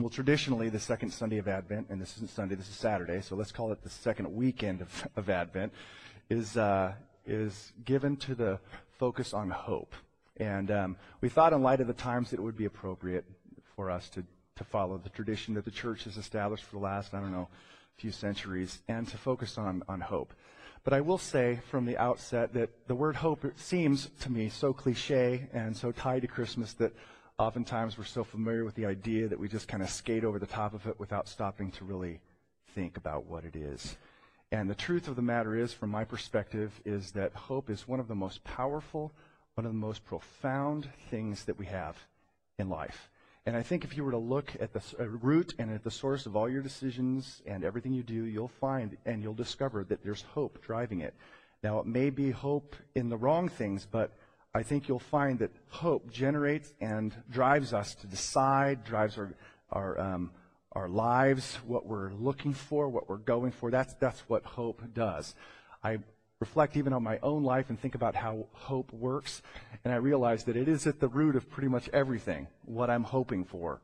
Well, traditionally, the second Sunday of Advent, and this isn't Sunday, this is Saturday, so let's call it the second weekend of, of Advent, is, uh, is given to the focus on hope. And um, we thought, in light of the times, that it would be appropriate for us to, to follow the tradition that the church has established for the last, I don't know, few centuries, and to focus on, on hope. But I will say from the outset that the word hope seems to me so cliche and so tied to Christmas that oftentimes we're so familiar with the idea that we just kind of skate over the top of it without stopping to really think about what it is. And the truth of the matter is, from my perspective, is that hope is one of the most powerful, one of the most profound things that we have in life. And I think if you were to look at the uh, root and at the source of all your decisions and everything you do, you'll find and you'll discover that there's hope driving it. Now, it may be hope in the wrong things, but I think you'll find that hope generates and drives us to decide, drives our, our, um, our lives, what we're looking for, what we're going for. That's, that's what hope does. I reflect even on my own life and think about how hope works, and I realize that it is at the root of pretty much everything, what I'm hoping for.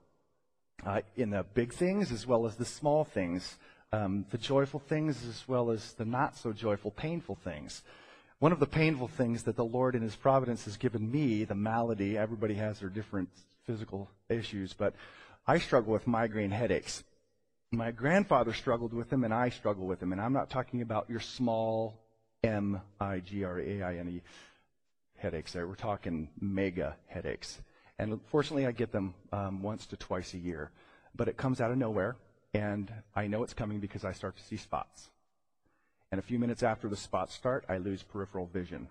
Uh, in the big things as well as the small things, um, the joyful things as well as the not so joyful, painful things. One of the painful things that the Lord in His providence has given me, the malady, everybody has their different physical issues, but I struggle with migraine headaches. My grandfather struggled with them, and I struggle with them. And I'm not talking about your small M I G R A I N E headaches there. We're talking mega headaches. And fortunately, I get them um, once to twice a year. But it comes out of nowhere, and I know it's coming because I start to see spots. And a few minutes after the spots start, I lose peripheral vision.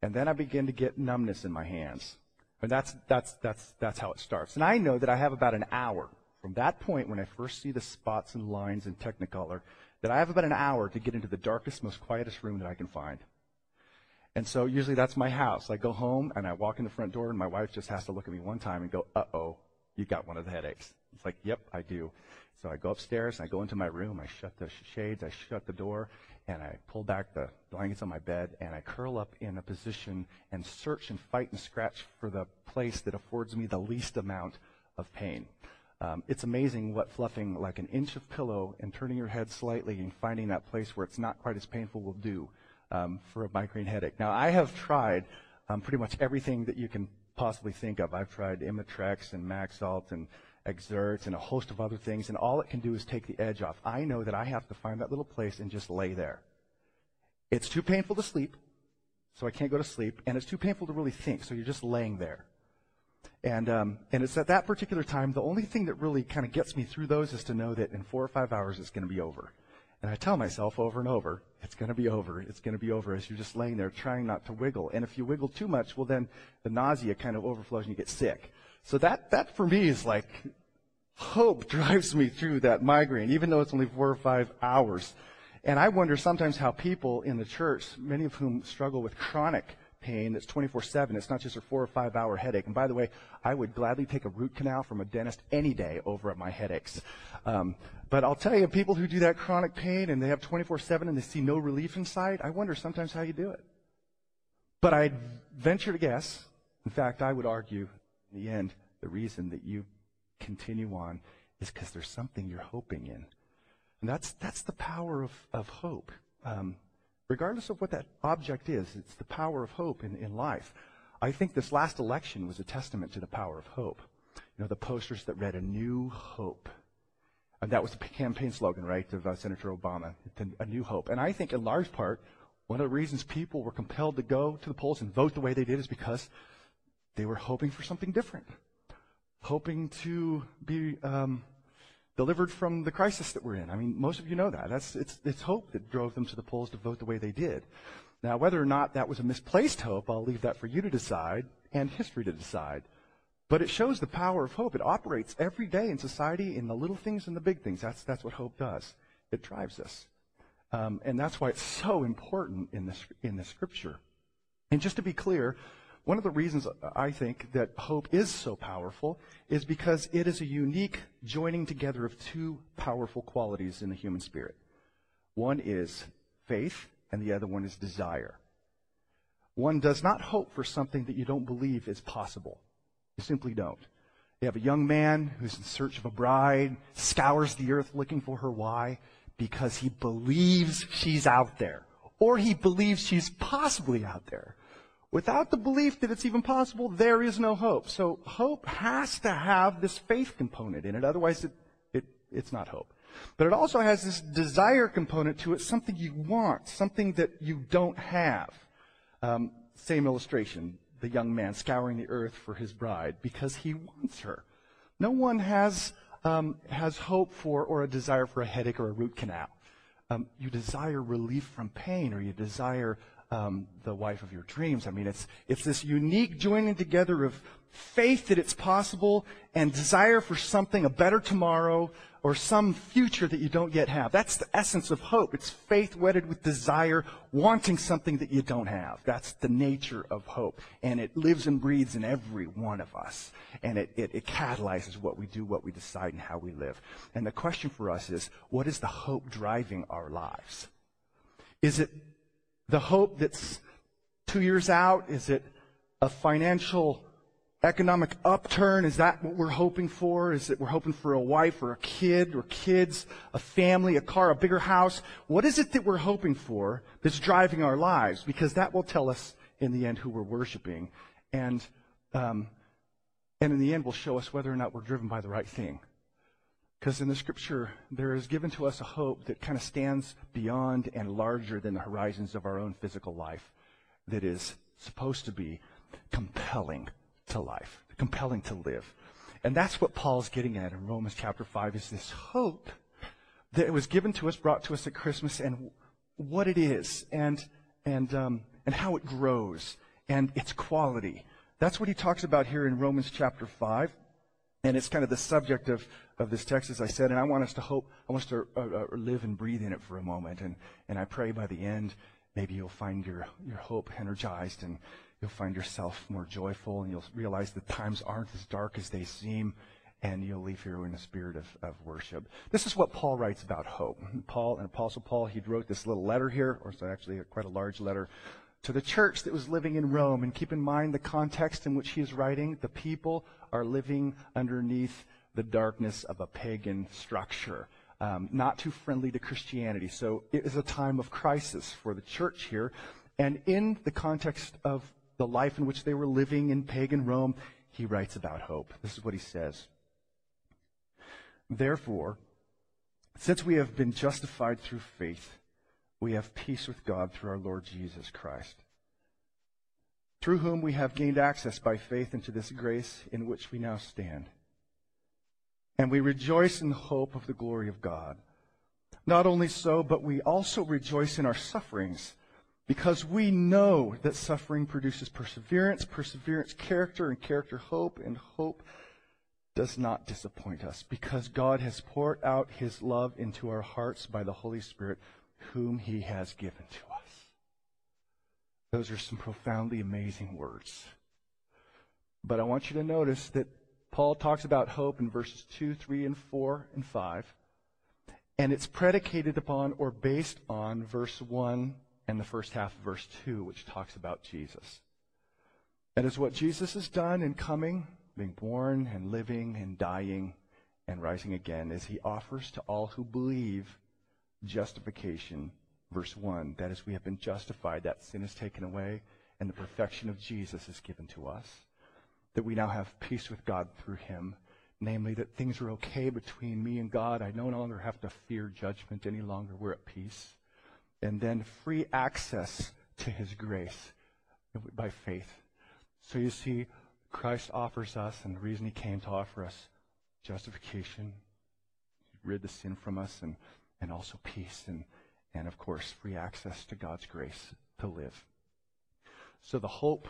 And then I begin to get numbness in my hands. And that's, that's, that's, that's how it starts. And I know that I have about an hour from that point when I first see the spots and lines in Technicolor, that I have about an hour to get into the darkest, most quietest room that I can find. And so usually that's my house. I go home and I walk in the front door and my wife just has to look at me one time and go, uh oh, you got one of the headaches. It's like, yep, I do. So I go upstairs I go into my room. I shut the shades. I shut the door and I pull back the blankets on my bed and I curl up in a position and search and fight and scratch for the place that affords me the least amount of pain. Um, it's amazing what fluffing like an inch of pillow and turning your head slightly and finding that place where it's not quite as painful will do um, for a migraine headache. Now, I have tried um, pretty much everything that you can possibly think of. I've tried Imitrex and Maxalt and Axert and a host of other things, and all it can do is take the edge off. I know that I have to find that little place and just lay there. It's too painful to sleep, so I can't go to sleep, and it's too painful to really think, so you're just laying there. And, um, and it's at that particular time, the only thing that really kind of gets me through those is to know that in four or five hours it's going to be over. And I tell myself over and over, it's going to be over. It's going to be over as you're just laying there trying not to wiggle. And if you wiggle too much, well, then the nausea kind of overflows and you get sick. So that, that for me is like hope drives me through that migraine, even though it's only four or five hours. And I wonder sometimes how people in the church, many of whom struggle with chronic pain that's 24 7, it's not just a four or five hour headache. And by the way, I would gladly take a root canal from a dentist any day over at my headaches. Um, but I'll tell you, people who do that chronic pain and they have 24 7 and they see no relief inside, I wonder sometimes how you do it. But I'd venture to guess, in fact, I would argue in the end, the reason that you continue on is because there's something you're hoping in. And that's, that's the power of, of hope. Um, regardless of what that object is, it's the power of hope in, in life. I think this last election was a testament to the power of hope. You know, the posters that read a new hope. And that was the campaign slogan, right, of uh, Senator Obama, a new hope. And I think in large part, one of the reasons people were compelled to go to the polls and vote the way they did is because they were hoping for something different, hoping to be um, delivered from the crisis that we're in. I mean, most of you know that. That's, it's, it's hope that drove them to the polls to vote the way they did. Now, whether or not that was a misplaced hope, I'll leave that for you to decide and history to decide. But it shows the power of hope. It operates every day in society in the little things and the big things. That's, that's what hope does. It drives us. Um, and that's why it's so important in the, in the scripture. And just to be clear, one of the reasons I think that hope is so powerful is because it is a unique joining together of two powerful qualities in the human spirit. One is faith, and the other one is desire. One does not hope for something that you don't believe is possible. You simply don't. You have a young man who's in search of a bride, scours the earth looking for her. Why? Because he believes she's out there. Or he believes she's possibly out there. Without the belief that it's even possible, there is no hope. So hope has to have this faith component in it. Otherwise, it, it, it's not hope. But it also has this desire component to it, something you want, something that you don't have. Um, same illustration the young man scouring the earth for his bride because he wants her. No one has, um, has hope for or a desire for a headache or a root canal. Um, you desire relief from pain or you desire um, the wife of your dreams. I mean, it's, it's this unique joining together of faith that it's possible and desire for something, a better tomorrow, or some future that you don't yet have. That's the essence of hope. It's faith wedded with desire, wanting something that you don't have. That's the nature of hope. And it lives and breathes in every one of us. And it, it, it catalyzes what we do, what we decide, and how we live. And the question for us is, what is the hope driving our lives? Is it the hope that's two years out? Is it a financial economic upturn? Is that what we're hoping for? Is it we're hoping for a wife or a kid or kids, a family, a car, a bigger house? What is it that we're hoping for that's driving our lives? Because that will tell us in the end who we're worshiping. And, um, and in the end will show us whether or not we're driven by the right thing. Because in the scripture, there is given to us a hope that kind of stands beyond and larger than the horizons of our own physical life that is supposed to be compelling to life, compelling to live. And that's what Paul's getting at in Romans chapter 5 is this hope that was given to us, brought to us at Christmas, and what it is, and, and, um, and how it grows, and its quality. That's what he talks about here in Romans chapter 5. And it's kind of the subject of, of this text, as I said, and I want us to hope, I want us to uh, uh, live and breathe in it for a moment. And, and I pray by the end, maybe you'll find your, your hope energized and you'll find yourself more joyful and you'll realize that times aren't as dark as they seem and you'll leave here in a spirit of, of worship. This is what Paul writes about hope. Paul, and Apostle Paul, he wrote this little letter here, or it's actually a, quite a large letter, to the church that was living in Rome. And keep in mind the context in which he is writing. The people are living underneath the darkness of a pagan structure. Um, not too friendly to Christianity. So it is a time of crisis for the church here. And in the context of the life in which they were living in pagan Rome, he writes about hope. This is what he says. Therefore, since we have been justified through faith, we have peace with God through our Lord Jesus Christ, through whom we have gained access by faith into this grace in which we now stand. And we rejoice in the hope of the glory of God. Not only so, but we also rejoice in our sufferings because we know that suffering produces perseverance, perseverance, character, and character, hope, and hope does not disappoint us because God has poured out his love into our hearts by the Holy Spirit, whom he has given to us. Those are some profoundly amazing words. But I want you to notice that Paul talks about hope in verses 2, 3, and 4, and 5. And it's predicated upon or based on verse 1 and the first half of verse 2, which talks about Jesus. That is what Jesus has done in coming, being born and living and dying and rising again, is he offers to all who believe justification. Verse 1, that is, we have been justified, that sin is taken away, and the perfection of Jesus is given to us. That we now have peace with God through him. Namely, that things are okay between me and God. I no longer have to fear judgment any longer. We're at peace and then free access to his grace by faith. So you see, Christ offers us, and the reason he came to offer us justification, rid the sin from us, and, and also peace, and, and of course, free access to God's grace to live. So the hope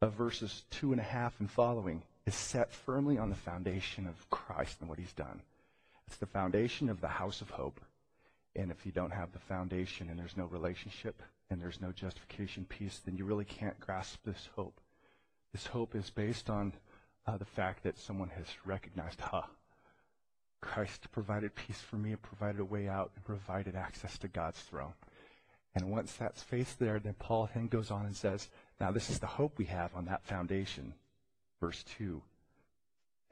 of verses two and a half and following is set firmly on the foundation of Christ and what he's done. It's the foundation of the house of hope. And if you don't have the foundation and there's no relationship and there's no justification piece, then you really can't grasp this hope. This hope is based on uh, the fact that someone has recognized, ha, huh, Christ provided peace for me, provided a way out, and provided access to God's throne. And once that's faced there, then Paul then goes on and says, now this is the hope we have on that foundation. Verse 2.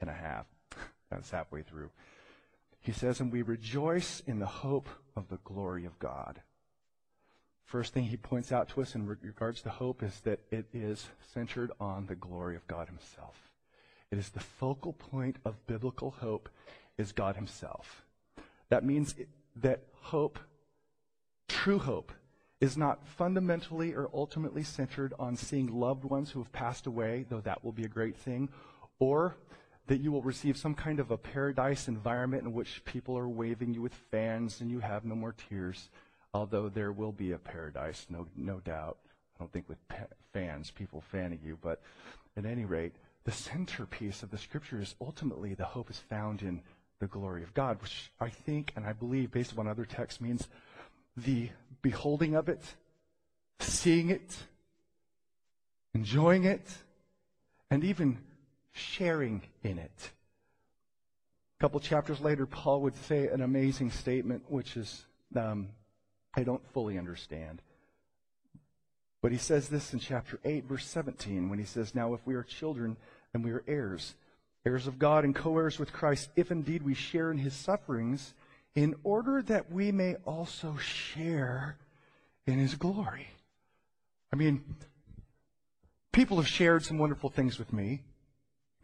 and a half. That's halfway through. He says, and we rejoice in the hope of the glory of God. First thing he points out to us in regards to hope is that it is centered on the glory of God himself. It is the focal point of biblical hope is God himself. That means that hope, true hope, is not fundamentally or ultimately centered on seeing loved ones who have passed away, though that will be a great thing, or that you will receive some kind of a paradise environment in which people are waving you with fans and you have no more tears, although there will be a paradise, no, no doubt. I don't think with fans, people fanning you, but at any rate, the centerpiece of the scripture is ultimately the hope is found in the glory of God, which I think and I believe, based upon other texts, means the beholding of it, seeing it, enjoying it, and even sharing in it. A couple chapters later, Paul would say an amazing statement, which is, um, I don't fully understand. But he says this in chapter 8, verse 17, when he says, Now if we are children, then we are heirs, heirs of God and co heirs with Christ, if indeed we share in his sufferings, in order that we may also share in his glory. I mean, people have shared some wonderful things with me.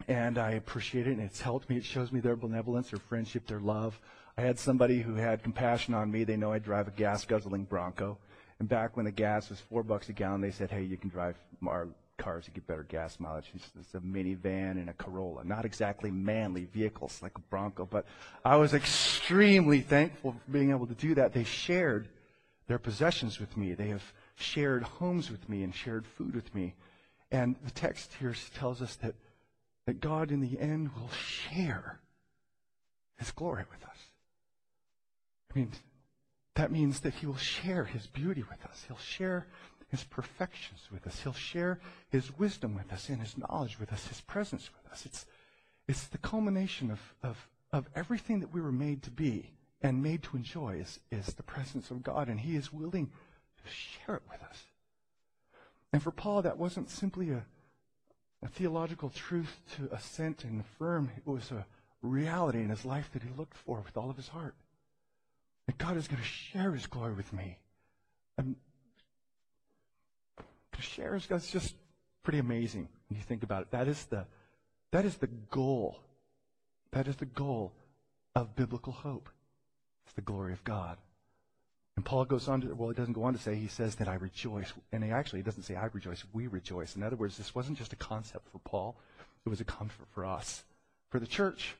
And I appreciate it, and it's helped me. It shows me their benevolence, their friendship, their love. I had somebody who had compassion on me. They know I drive a gas guzzling Bronco. And back when the gas was four bucks a gallon, they said, hey, you can drive our cars to get better gas mileage. It's a minivan and a Corolla. Not exactly manly vehicles like a Bronco, but I was extremely thankful for being able to do that. They shared their possessions with me. They have shared homes with me and shared food with me. And the text here tells us that that God in the end will share his glory with us. I mean, that means that he will share his beauty with us. He'll share his perfections with us. He'll share his wisdom with us and his knowledge with us, his presence with us. It's, it's the culmination of, of, of everything that we were made to be and made to enjoy is, is the presence of God, and he is willing to share it with us. And for Paul, that wasn't simply a, a theological truth to assent and affirm. It was a reality in his life that he looked for with all of his heart. That God is going to share his glory with me. And to share his God's just pretty amazing when you think about it. That is the that is the goal. That is the goal of biblical hope. It's the glory of God. And Paul goes on to, well, he doesn't go on to say, he says that I rejoice. And he actually doesn't say I rejoice, we rejoice. In other words, this wasn't just a concept for Paul, it was a comfort for us. For the church,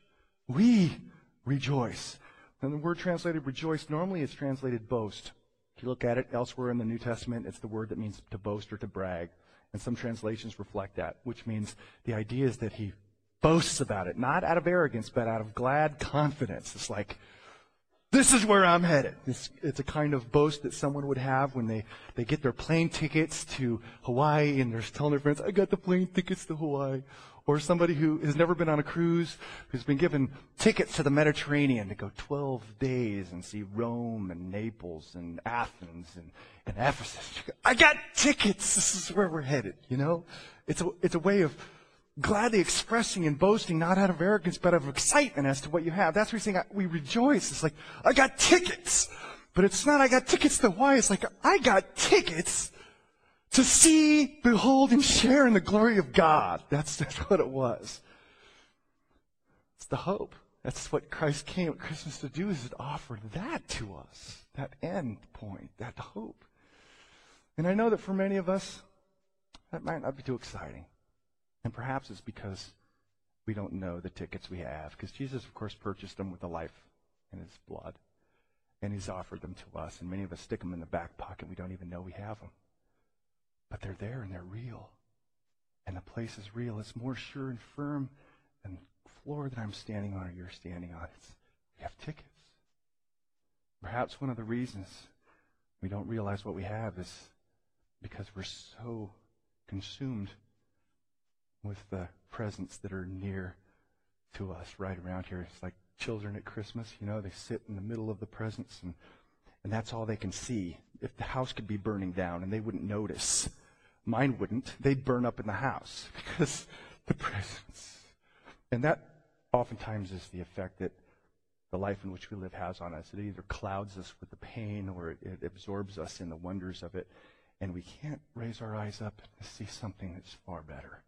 we rejoice. And the word translated rejoice, normally is translated boast. If you look at it elsewhere in the New Testament, it's the word that means to boast or to brag. And some translations reflect that, which means the idea is that he boasts about it, not out of arrogance, but out of glad confidence. It's like, this is where I'm headed. It's, it's, a kind of boast that someone would have when they, they get their plane tickets to Hawaii and they're telling their friends, I got the plane tickets to Hawaii. Or somebody who has never been on a cruise, who's been given tickets to the Mediterranean to go 12 days and see Rome and Naples and Athens and, and Ephesus. I got tickets. This is where we're headed, you know? It's a, it's a way of, gladly expressing and boasting, not out of arrogance, but of excitement as to what you have. That's where he's saying we rejoice. It's like, I got tickets. But it's not, I got tickets to why. It's like, I got tickets to see, behold, and share in the glory of God. That's, that's what it was. It's the hope. That's what Christ came at Christmas to do, is to offer that to us. That end point, that hope. And I know that for many of us, that might not be too exciting. And perhaps it's because we don't know the tickets we have. Because Jesus, of course, purchased them with the life in his blood. And he's offered them to us. And many of us stick them in the back pocket. We don't even know we have them. But they're there and they're real. And the place is real. It's more sure and firm than the floor that I'm standing on or you're standing on. It's, we have tickets. Perhaps one of the reasons we don't realize what we have is because we're so consumed with the presents that are near to us right around here. It's like children at Christmas, you know, they sit in the middle of the presents and, and that's all they can see. If the house could be burning down and they wouldn't notice, mine wouldn't, they'd burn up in the house because the presents. And that oftentimes is the effect that the life in which we live has on us. It either clouds us with the pain or it, absorbs us in the wonders of it, and we can't raise our eyes up to see something that's far better,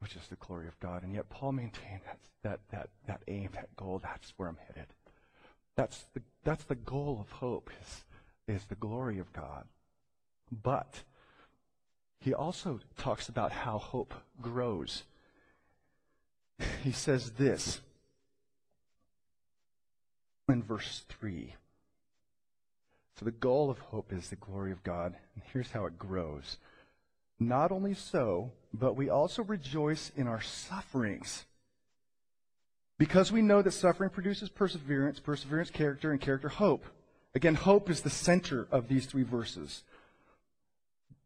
which is the glory of God. And yet Paul maintained that, that, that, that aim, that goal, that's where I'm headed. That's the, that's the goal of hope, is, is the glory of God. But he also talks about how hope grows. He says this in verse 3. So the goal of hope is the glory of God. And here's how it grows. Not only so, but we also rejoice in our sufferings. Because we know that suffering produces perseverance, perseverance, character, and character, hope. Again, hope is the center of these three verses.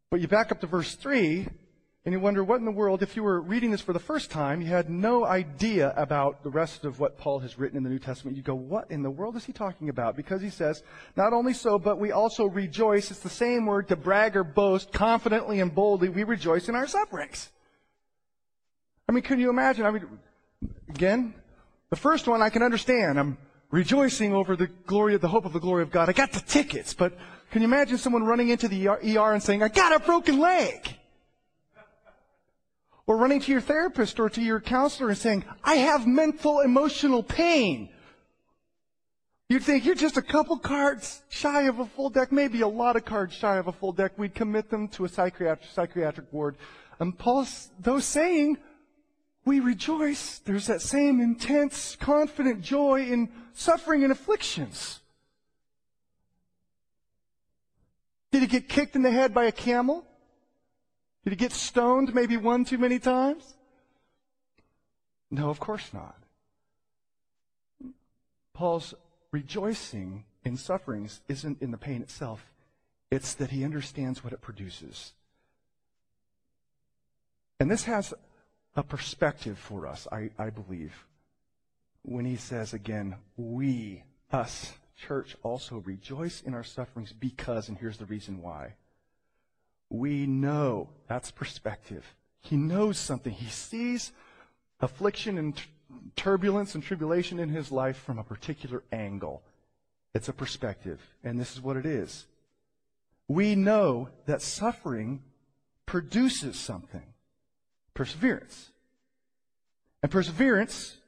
But you back up to verse 3, and you wonder what in the world, if you were reading this for the first time, you had no idea about the rest of what Paul has written in the New Testament. You go, what in the world is he talking about? Because he says, not only so, but we also rejoice. It's the same word to brag or boast, confidently and boldly. We rejoice in our sufferings. I mean, can you imagine? I mean, again, the first one I can understand. I'm rejoicing over the glory of the hope of the glory of God. I got the tickets, but can you imagine someone running into the ER and saying, I got a broken leg? Or running to your therapist or to your counselor and saying, I have mental emotional pain. You'd think you're just a couple cards shy of a full deck, maybe a lot of cards shy of a full deck. We'd commit them to a psychiatric, psychiatric ward. And Paul's, though saying, we rejoice, there's that same intense, confident joy in suffering and afflictions. Did he get kicked in the head by a camel? Did he get stoned maybe one too many times? No, of course not. Paul's rejoicing in sufferings isn't in the pain itself, it's that he understands what it produces. And this has a perspective for us, I, I believe, when he says again, we, us, church also rejoice in our sufferings because, and here's the reason why. We know, that's perspective. He knows something. He sees affliction and t- turbulence and tribulation in his life from a particular angle. It's a perspective, and this is what it is. We know that suffering produces something perseverance. And perseverance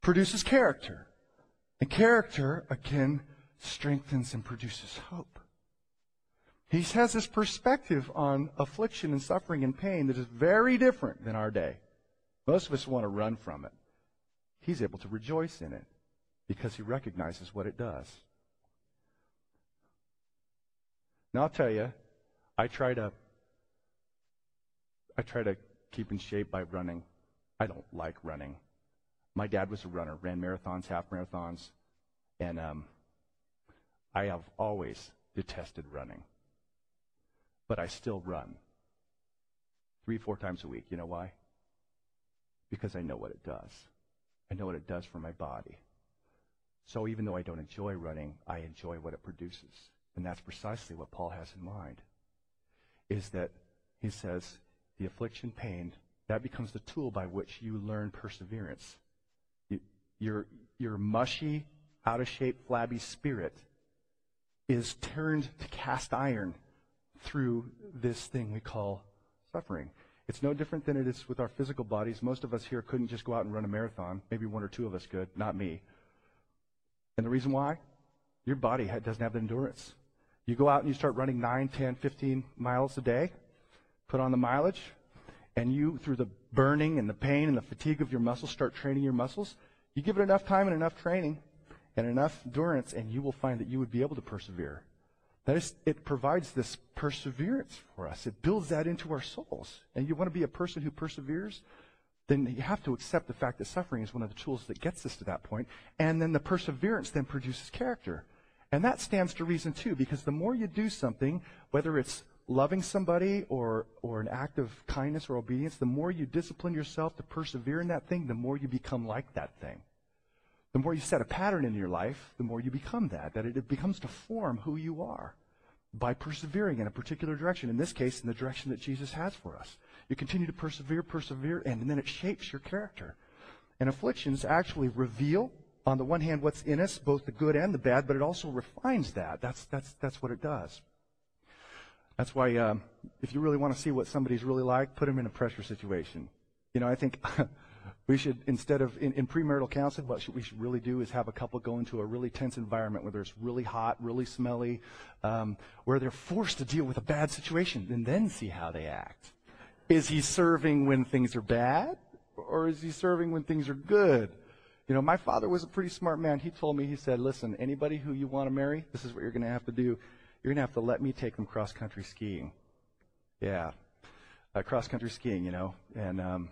produces character. And character, again, strengthens and produces hope. He has this perspective on affliction and suffering and pain that is very different than our day. Most of us want to run from it. He's able to rejoice in it because he recognizes what it does. Now I'll tell you, I try to I try to keep in shape by running. I don't like running. My dad was a runner, ran marathons, half marathons, and um, I have always detested running. But I still run three, four times a week. You know why? Because I know what it does. I know what it does for my body. So even though I don't enjoy running, I enjoy what it produces. And that's precisely what Paul has in mind. Is that he says, the affliction, pain, that becomes the tool by which you learn perseverance. You, your, your mushy, out of shape, flabby spirit is turned to cast iron through this thing we call suffering. It's no different than it is with our physical bodies. Most of us here couldn't just go out and run a marathon. Maybe one or two of us could, not me. And the reason why? Your body doesn't have the endurance. You go out and you start running 9, 10, 15 miles a day, put on the mileage, and you, through the burning and the pain and the fatigue of your muscles, start training your muscles. You give it enough time and enough training and enough endurance, and you will find that you would be able to persevere. That is, it provides this perseverance for us. It builds that into our souls. And you want to be a person who perseveres, then you have to accept the fact that suffering is one of the tools that gets us to that point. And then the perseverance then produces character. And that stands to reason too, because the more you do something, whether it's loving somebody or, or an act of kindness or obedience, the more you discipline yourself to persevere in that thing, the more you become like that thing. The more you set a pattern in your life, the more you become that, that it, it becomes to form who you are by persevering in a particular direction. In this case, in the direction that Jesus has for us. You continue to persevere, persevere, and, then it shapes your character. And afflictions actually reveal, on the one hand, what's in us, both the good and the bad, but it also refines that. That's, that's, that's what it does. That's why, um, if you really want to see what somebody's really like, put them in a pressure situation. You know, I think we should, instead of in, in premarital counseling, what should, we should really do is have a couple go into a really tense environment where it's really hot, really smelly, um, where they're forced to deal with a bad situation, and then see how they act. Is he serving when things are bad, or is he serving when things are good? You know, my father was a pretty smart man. He told me, he said, listen, anybody who you want to marry, this is what you're going to have to do. You're going to have to let me take them cross country skiing. Yeah. Uh, cross country skiing, you know, and um,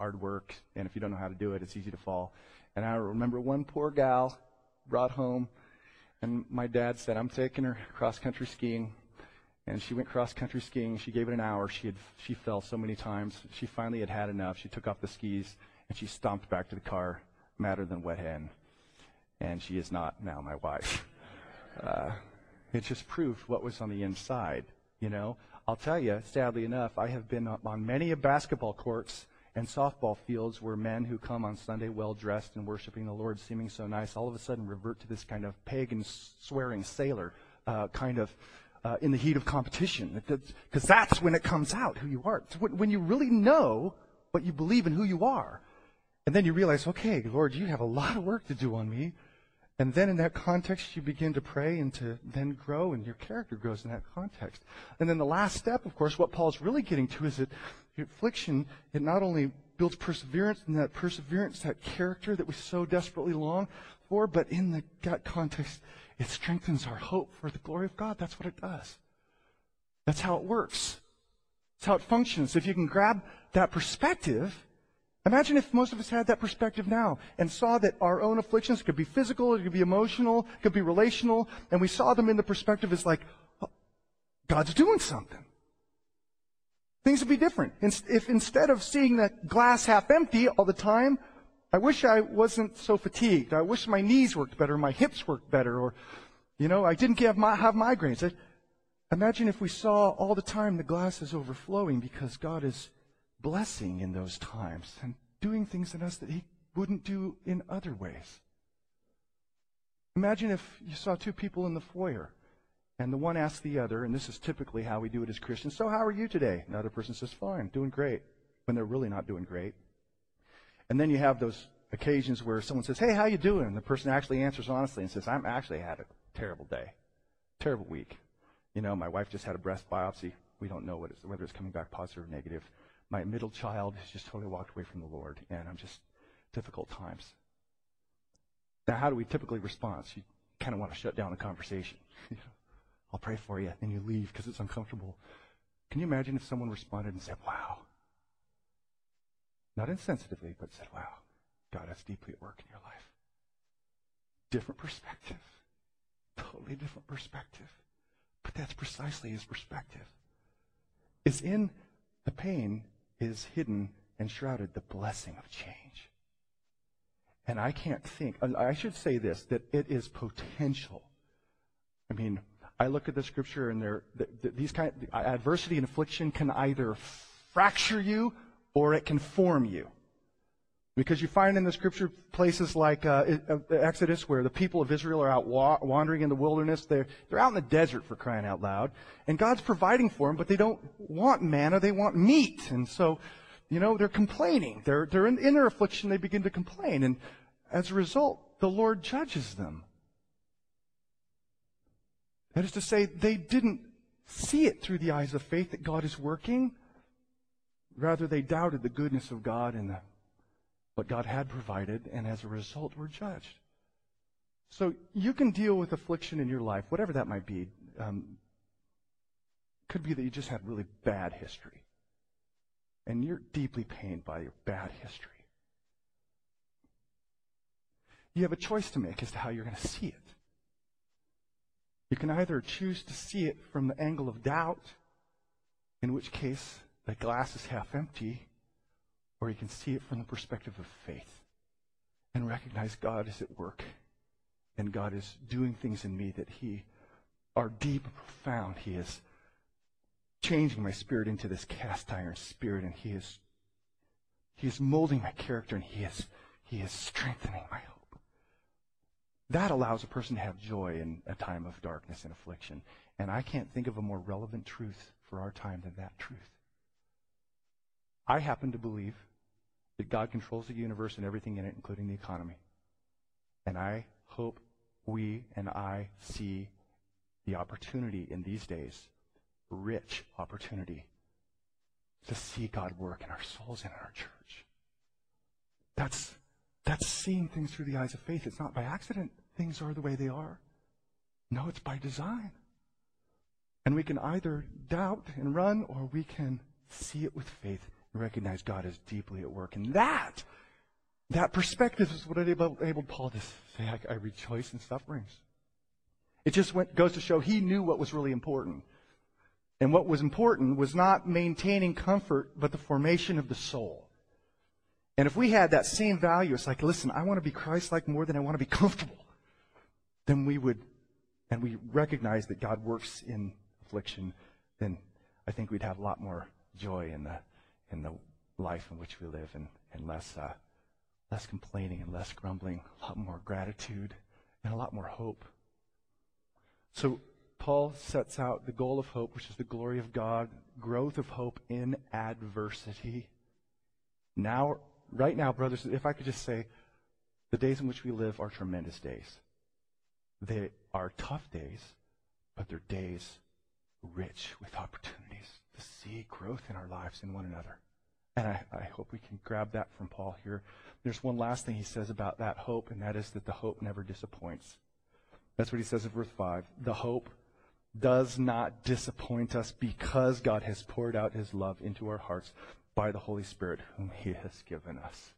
hard work. And if you don't know how to do it, it's easy to fall. And I remember one poor gal brought home, and my dad said, I'm taking her cross country skiing and she went cross country skiing. She gave it an hour. She had she fell so many times. She finally had had enough. She took off the skis and she stomped back to the car, madder than wet hen. And she is not now my wife. Uh, it just proved what was on the inside. You know, I'll tell you. Sadly enough, I have been on many basketball courts and softball fields where men who come on Sunday well dressed and worshiping the Lord, seeming so nice, all of a sudden revert to this kind of pagan, swearing sailor uh, kind of uh, in the heat of competition. Because that's when it comes out who you are. When, when you really know what you believe and who you are. And then you realize, okay, Lord, you have a lot of work to do on me. And then in that context, you begin to pray and to then grow, and your character grows in that context. And then the last step, of course, what Paul's really getting to is that affliction, it not only builds perseverance, and that perseverance, that character that we so desperately long for, but in the gut context, it strengthens our hope for the glory of God. That's what it does. That's how it works. That's how it functions. If you can grab that perspective, imagine if most of us had that perspective now and saw that our own afflictions could be physical, it could be emotional, it could be relational, and we saw them in the perspective as like, oh, God's doing something. Things would be different. If instead of seeing that glass half empty all the time, I wish I wasn't so fatigued. I wish my knees worked better, my hips worked better, or, you know, I didn't have, my, have migraines. Imagine if we saw all the time the glass is overflowing because God is blessing in those times and doing things in us that He wouldn't do in other ways. Imagine if you saw two people in the foyer and the one asked the other, and this is typically how we do it as Christians, so how are you today? Another person says, fine, doing great, when they're really not doing great. And then you have those occasions where someone says, "Hey, how you doing?" And the person actually answers honestly and says, "I'm actually had a terrible day, terrible week. You know, my wife just had a breast biopsy. We don't know it's, whether it's coming back positive or negative. My middle child has just totally walked away from the Lord, and I'm just difficult times." Now, how do we typically respond? You kind of want to shut down the conversation. I'll pray for you, and you leave because it's uncomfortable. Can you imagine if someone responded and said, "Wow, not insensitively, but said, wow, God is deeply at work in your life. Different perspective. Totally different perspective. But that's precisely his perspective. It's in the pain is hidden and shrouded the blessing of change. And I can't think, I should say this, that it is potential. I mean, I look at the scripture and there, these kind, adversity and affliction can either fracture you or it can form you. Because you find in the scripture places like uh, uh, Exodus where the people of Israel are out wa- wandering in the wilderness. They're, they're out in the desert for crying out loud. And God's providing for them, but they don't want manna, they want meat. And so, you know, they're complaining. They're, they're in, in their affliction, they begin to complain. And as a result, the Lord judges them. That is to say, they didn't see it through the eyes of faith that God is working. Rather, they doubted the goodness of God and the, what God had provided, and as a result, were judged. So you can deal with affliction in your life, whatever that might be. Um, could be that you just had really bad history, and you're deeply pained by your bad history. You have a choice to make as to how you're going to see it. You can either choose to see it from the angle of doubt, in which case the glass is half empty, or you can see it from the perspective of faith and recognize God is at work and God is doing things in me that He are deep and profound. He is changing my spirit into this cast iron spirit, and He is He is molding my character, and He is He is strengthening my hope. That allows a person to have joy in a time of darkness and affliction. And I can't think of a more relevant truth for our time than that truth. I happen to believe that God controls the universe and everything in it, including the economy. And I hope we and I see the opportunity in these days, rich opportunity, to see God work in our souls and in our church. That's, that's seeing things through the eyes of faith. It's not by accident things are the way they are. No, it's by design. And we can either doubt and run, or we can see it with faith recognize God is deeply at work. And that, that perspective is what enabled Paul to say, I, I rejoice in sufferings. It just went, goes to show he knew what was really important. And what was important was not maintaining comfort, but the formation of the soul. And if we had that same value, it's like, listen, I want to be Christ like more than I want to be comfortable, then we would, and we recognize that God works in affliction, then I think we'd have a lot more joy in the, in the life in which we live and, and less, uh, less complaining and less grumbling, a lot more gratitude and a lot more hope. So Paul sets out the goal of hope, which is the glory of God, growth of hope in adversity. Now, right now, brothers, if I could just say, the days in which we live are tremendous days. They are tough days, but they're days rich with opportunities see growth in our lives in one another. And I, I, hope we can grab that from Paul here. There's one last thing he says about that hope, and that is that the hope never disappoints. That's what he says in verse 5. The hope does not disappoint us because God has poured out his love into our hearts by the Holy Spirit whom he has given us.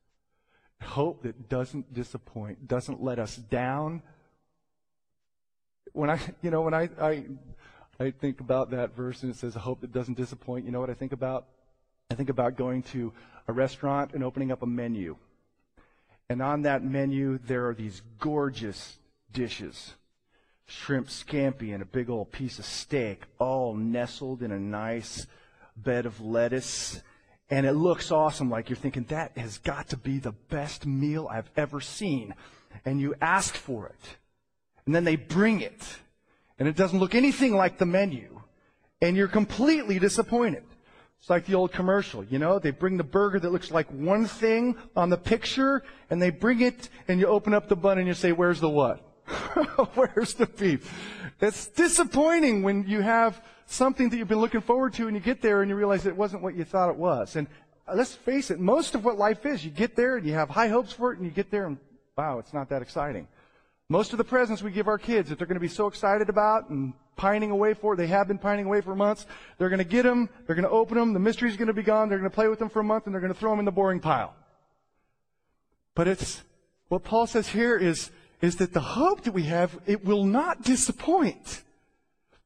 Hope that doesn't disappoint, doesn't let us down. When I, you know, when I, I, I think about that verse and it says a hope that doesn't disappoint, you know what I think about? I think about going to a restaurant and opening up a menu. And on that menu, there are these gorgeous dishes shrimp scampi and a big old piece of steak, all nestled in a nice bed of lettuce. And it looks awesome, like you're thinking, that has got to be the best meal I've ever seen. And you ask for it. And then they bring it. And it doesn't look anything like the menu. And you're completely disappointed. It's like the old commercial, you know? They bring the burger that looks like one thing on the picture, and they bring it, and you open up the bun and you say, where's the what? Where's the beef? It's disappointing when you have something that you've been looking forward to and you get there and you realize it wasn't what you thought it was. And uh, let's face it, most of what life is, you get there and you have high hopes for it and you get there and wow, it's not that exciting. Most of the presents we give our kids that they're going to be so excited about and pining away for, they have been pining away for months, they're going to get them, they're going to open them, the mystery's going to be gone, they're going to play with them for a month and they're going to throw them in the boring pile. But it's, what Paul says here is, is that the hope that we have, it will not disappoint.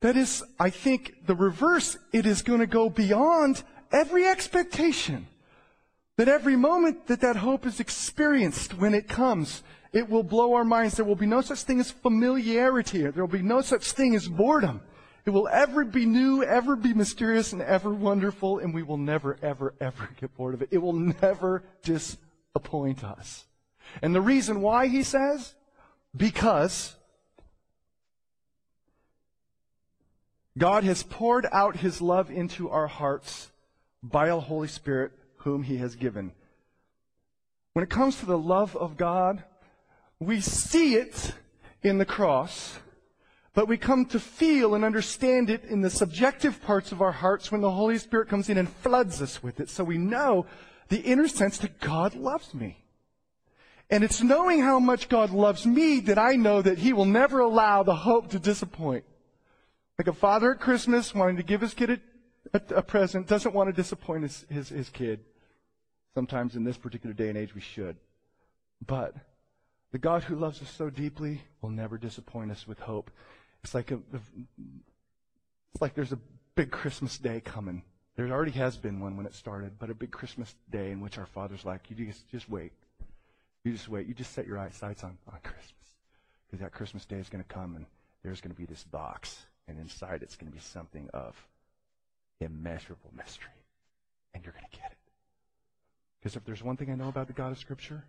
That is, I think, the reverse. It is going to go beyond every expectation. That every moment that that hope is experienced when it comes, it will blow our minds. There will be no such thing as familiarity. There will be no such thing as boredom. It will ever be new, ever be mysterious, and ever wonderful, and we will never, ever, ever get bored of it. It will never disappoint us. And the reason why, he says, because God has poured out his love into our hearts by the Holy Spirit, whom he has given. When it comes to the love of God, we see it in the cross, but we come to feel and understand it in the subjective parts of our hearts when the Holy Spirit comes in and floods us with it. So we know the inner sense that God loves me. And it's knowing how much God loves me that I know that He will never allow the hope to disappoint. Like a father at Christmas wanting to give his kid a, a, a present doesn't want to disappoint his, his, his kid. Sometimes in this particular day and age we should. But the God who loves us so deeply will never disappoint us with hope. It's like a, it's like there's a big Christmas day coming. There already has been one when it started, but a big Christmas day in which our Father's like, you just, just wait. You just wait. You just set your sights on, on Christmas. Because that Christmas day is going to come and there's going to be this box. And inside it's going to be something of immeasurable mystery. And you're going to get it. Because if there's one thing I know about the God of Scripture,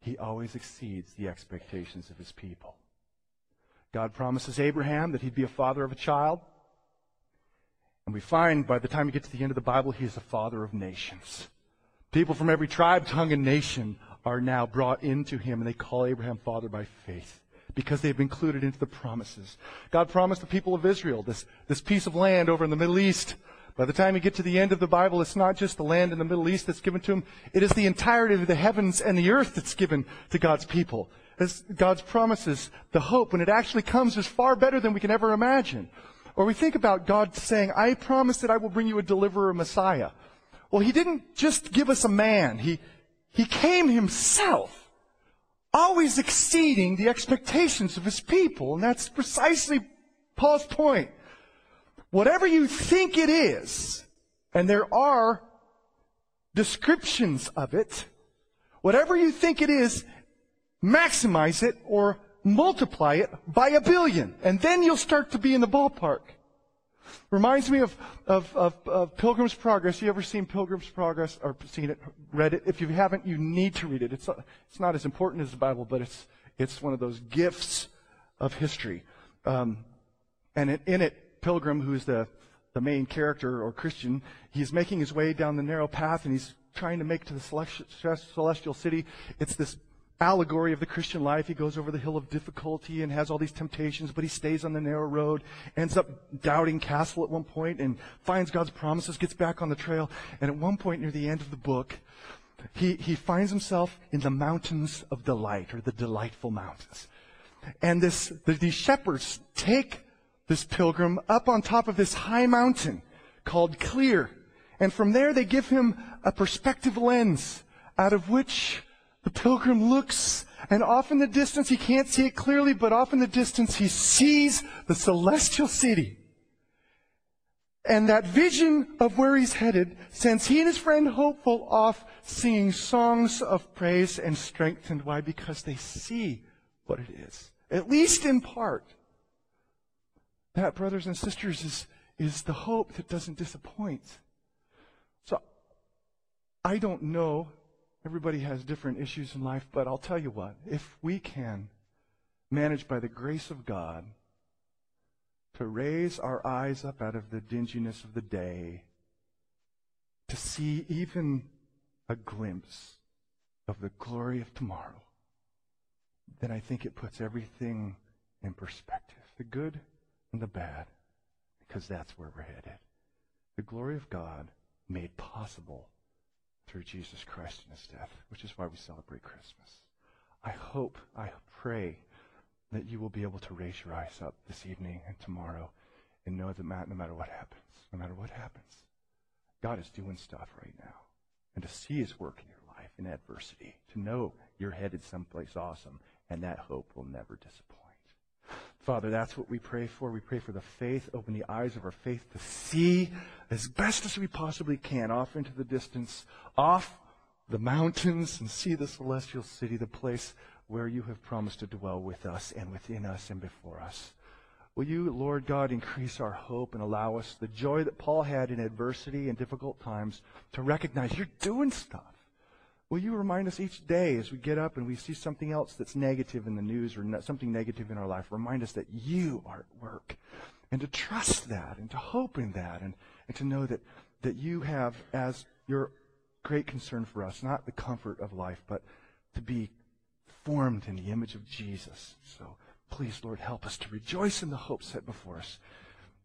he always exceeds the expectations of his people. God promises Abraham that he'd be a father of a child. And we find by the time we get to the end of the Bible, he is a father of nations. People from every tribe, tongue, and nation are now brought into him, and they call Abraham father by faith because they've been included into the promises. God promised the people of Israel this, this piece of land over in the Middle East. By the time you get to the end of the Bible, it's not just the land in the Middle East that's given to them. It is the entirety of the heavens and the earth that's given to God's people. As God's promises, the hope, when it actually comes, is far better than we can ever imagine. Or we think about God saying, I promise that I will bring you a deliverer, a Messiah. Well, He didn't just give us a man. He, He came Himself, always exceeding the expectations of His people. And that's precisely Paul's point. Whatever you think it is, and there are descriptions of it, whatever you think it is, maximize it or multiply it by a billion, and then you'll start to be in the ballpark. Reminds me of, of, of, of, Pilgrim's Progress. You ever seen Pilgrim's Progress or seen it, read it? If you haven't, you need to read it. It's, it's not as important as the Bible, but it's, it's one of those gifts of history. Um, and it, in it, Pilgrim, who's the, the main character or Christian, he's making his way down the narrow path and he's trying to make to the celestial city. It's this allegory of the Christian life. He goes over the hill of difficulty and has all these temptations, but he stays on the narrow road, ends up doubting Castle at one point and finds God's promises, gets back on the trail. And at one point near the end of the book, he, he finds himself in the mountains of delight or the delightful mountains. And this, the, these shepherds take this pilgrim up on top of this high mountain called Clear. And from there they give him a perspective lens out of which the pilgrim looks, and off in the distance, he can't see it clearly, but off in the distance, he sees the celestial city. And that vision of where he's headed sends he and his friend Hopeful off singing songs of praise and strengthened. Why? Because they see what it is, at least in part. That, brothers and sisters, is, is the hope that doesn't disappoint. So, I don't know. Everybody has different issues in life, but I'll tell you what, if we can manage by the grace of God to raise our eyes up out of the dinginess of the day, to see even a glimpse of the glory of tomorrow, then I think it puts everything in perspective. The good and the bad, because that's where we're headed. The glory of God made possible through Jesus Christ and his death, which is why we celebrate Christmas. I hope, I pray that you will be able to raise your eyes up this evening and tomorrow and know that no matter what happens, no matter what happens, God is doing stuff right now. And to see his work in your life in adversity, to know you're headed someplace awesome, and that hope will never disappoint. Father, that's what we pray for. We pray for the faith. Open the eyes of our faith to see as best as we possibly can off into the distance, off the mountains, and see the celestial city, the place where you have promised to dwell with us and within us and before us. Will you, Lord God, increase our hope and allow us the joy that Paul had in adversity and difficult times to recognize you're doing stuff. Will you remind us each day as we get up and we see something else that's negative in the news or something negative in our life, remind us that you are at work. And to trust that and to hope in that and, and to know that, that you have as your great concern for us, not the comfort of life, but to be formed in the image of Jesus. So please, Lord, help us to rejoice in the hope set before us.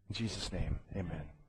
In Jesus' name, amen.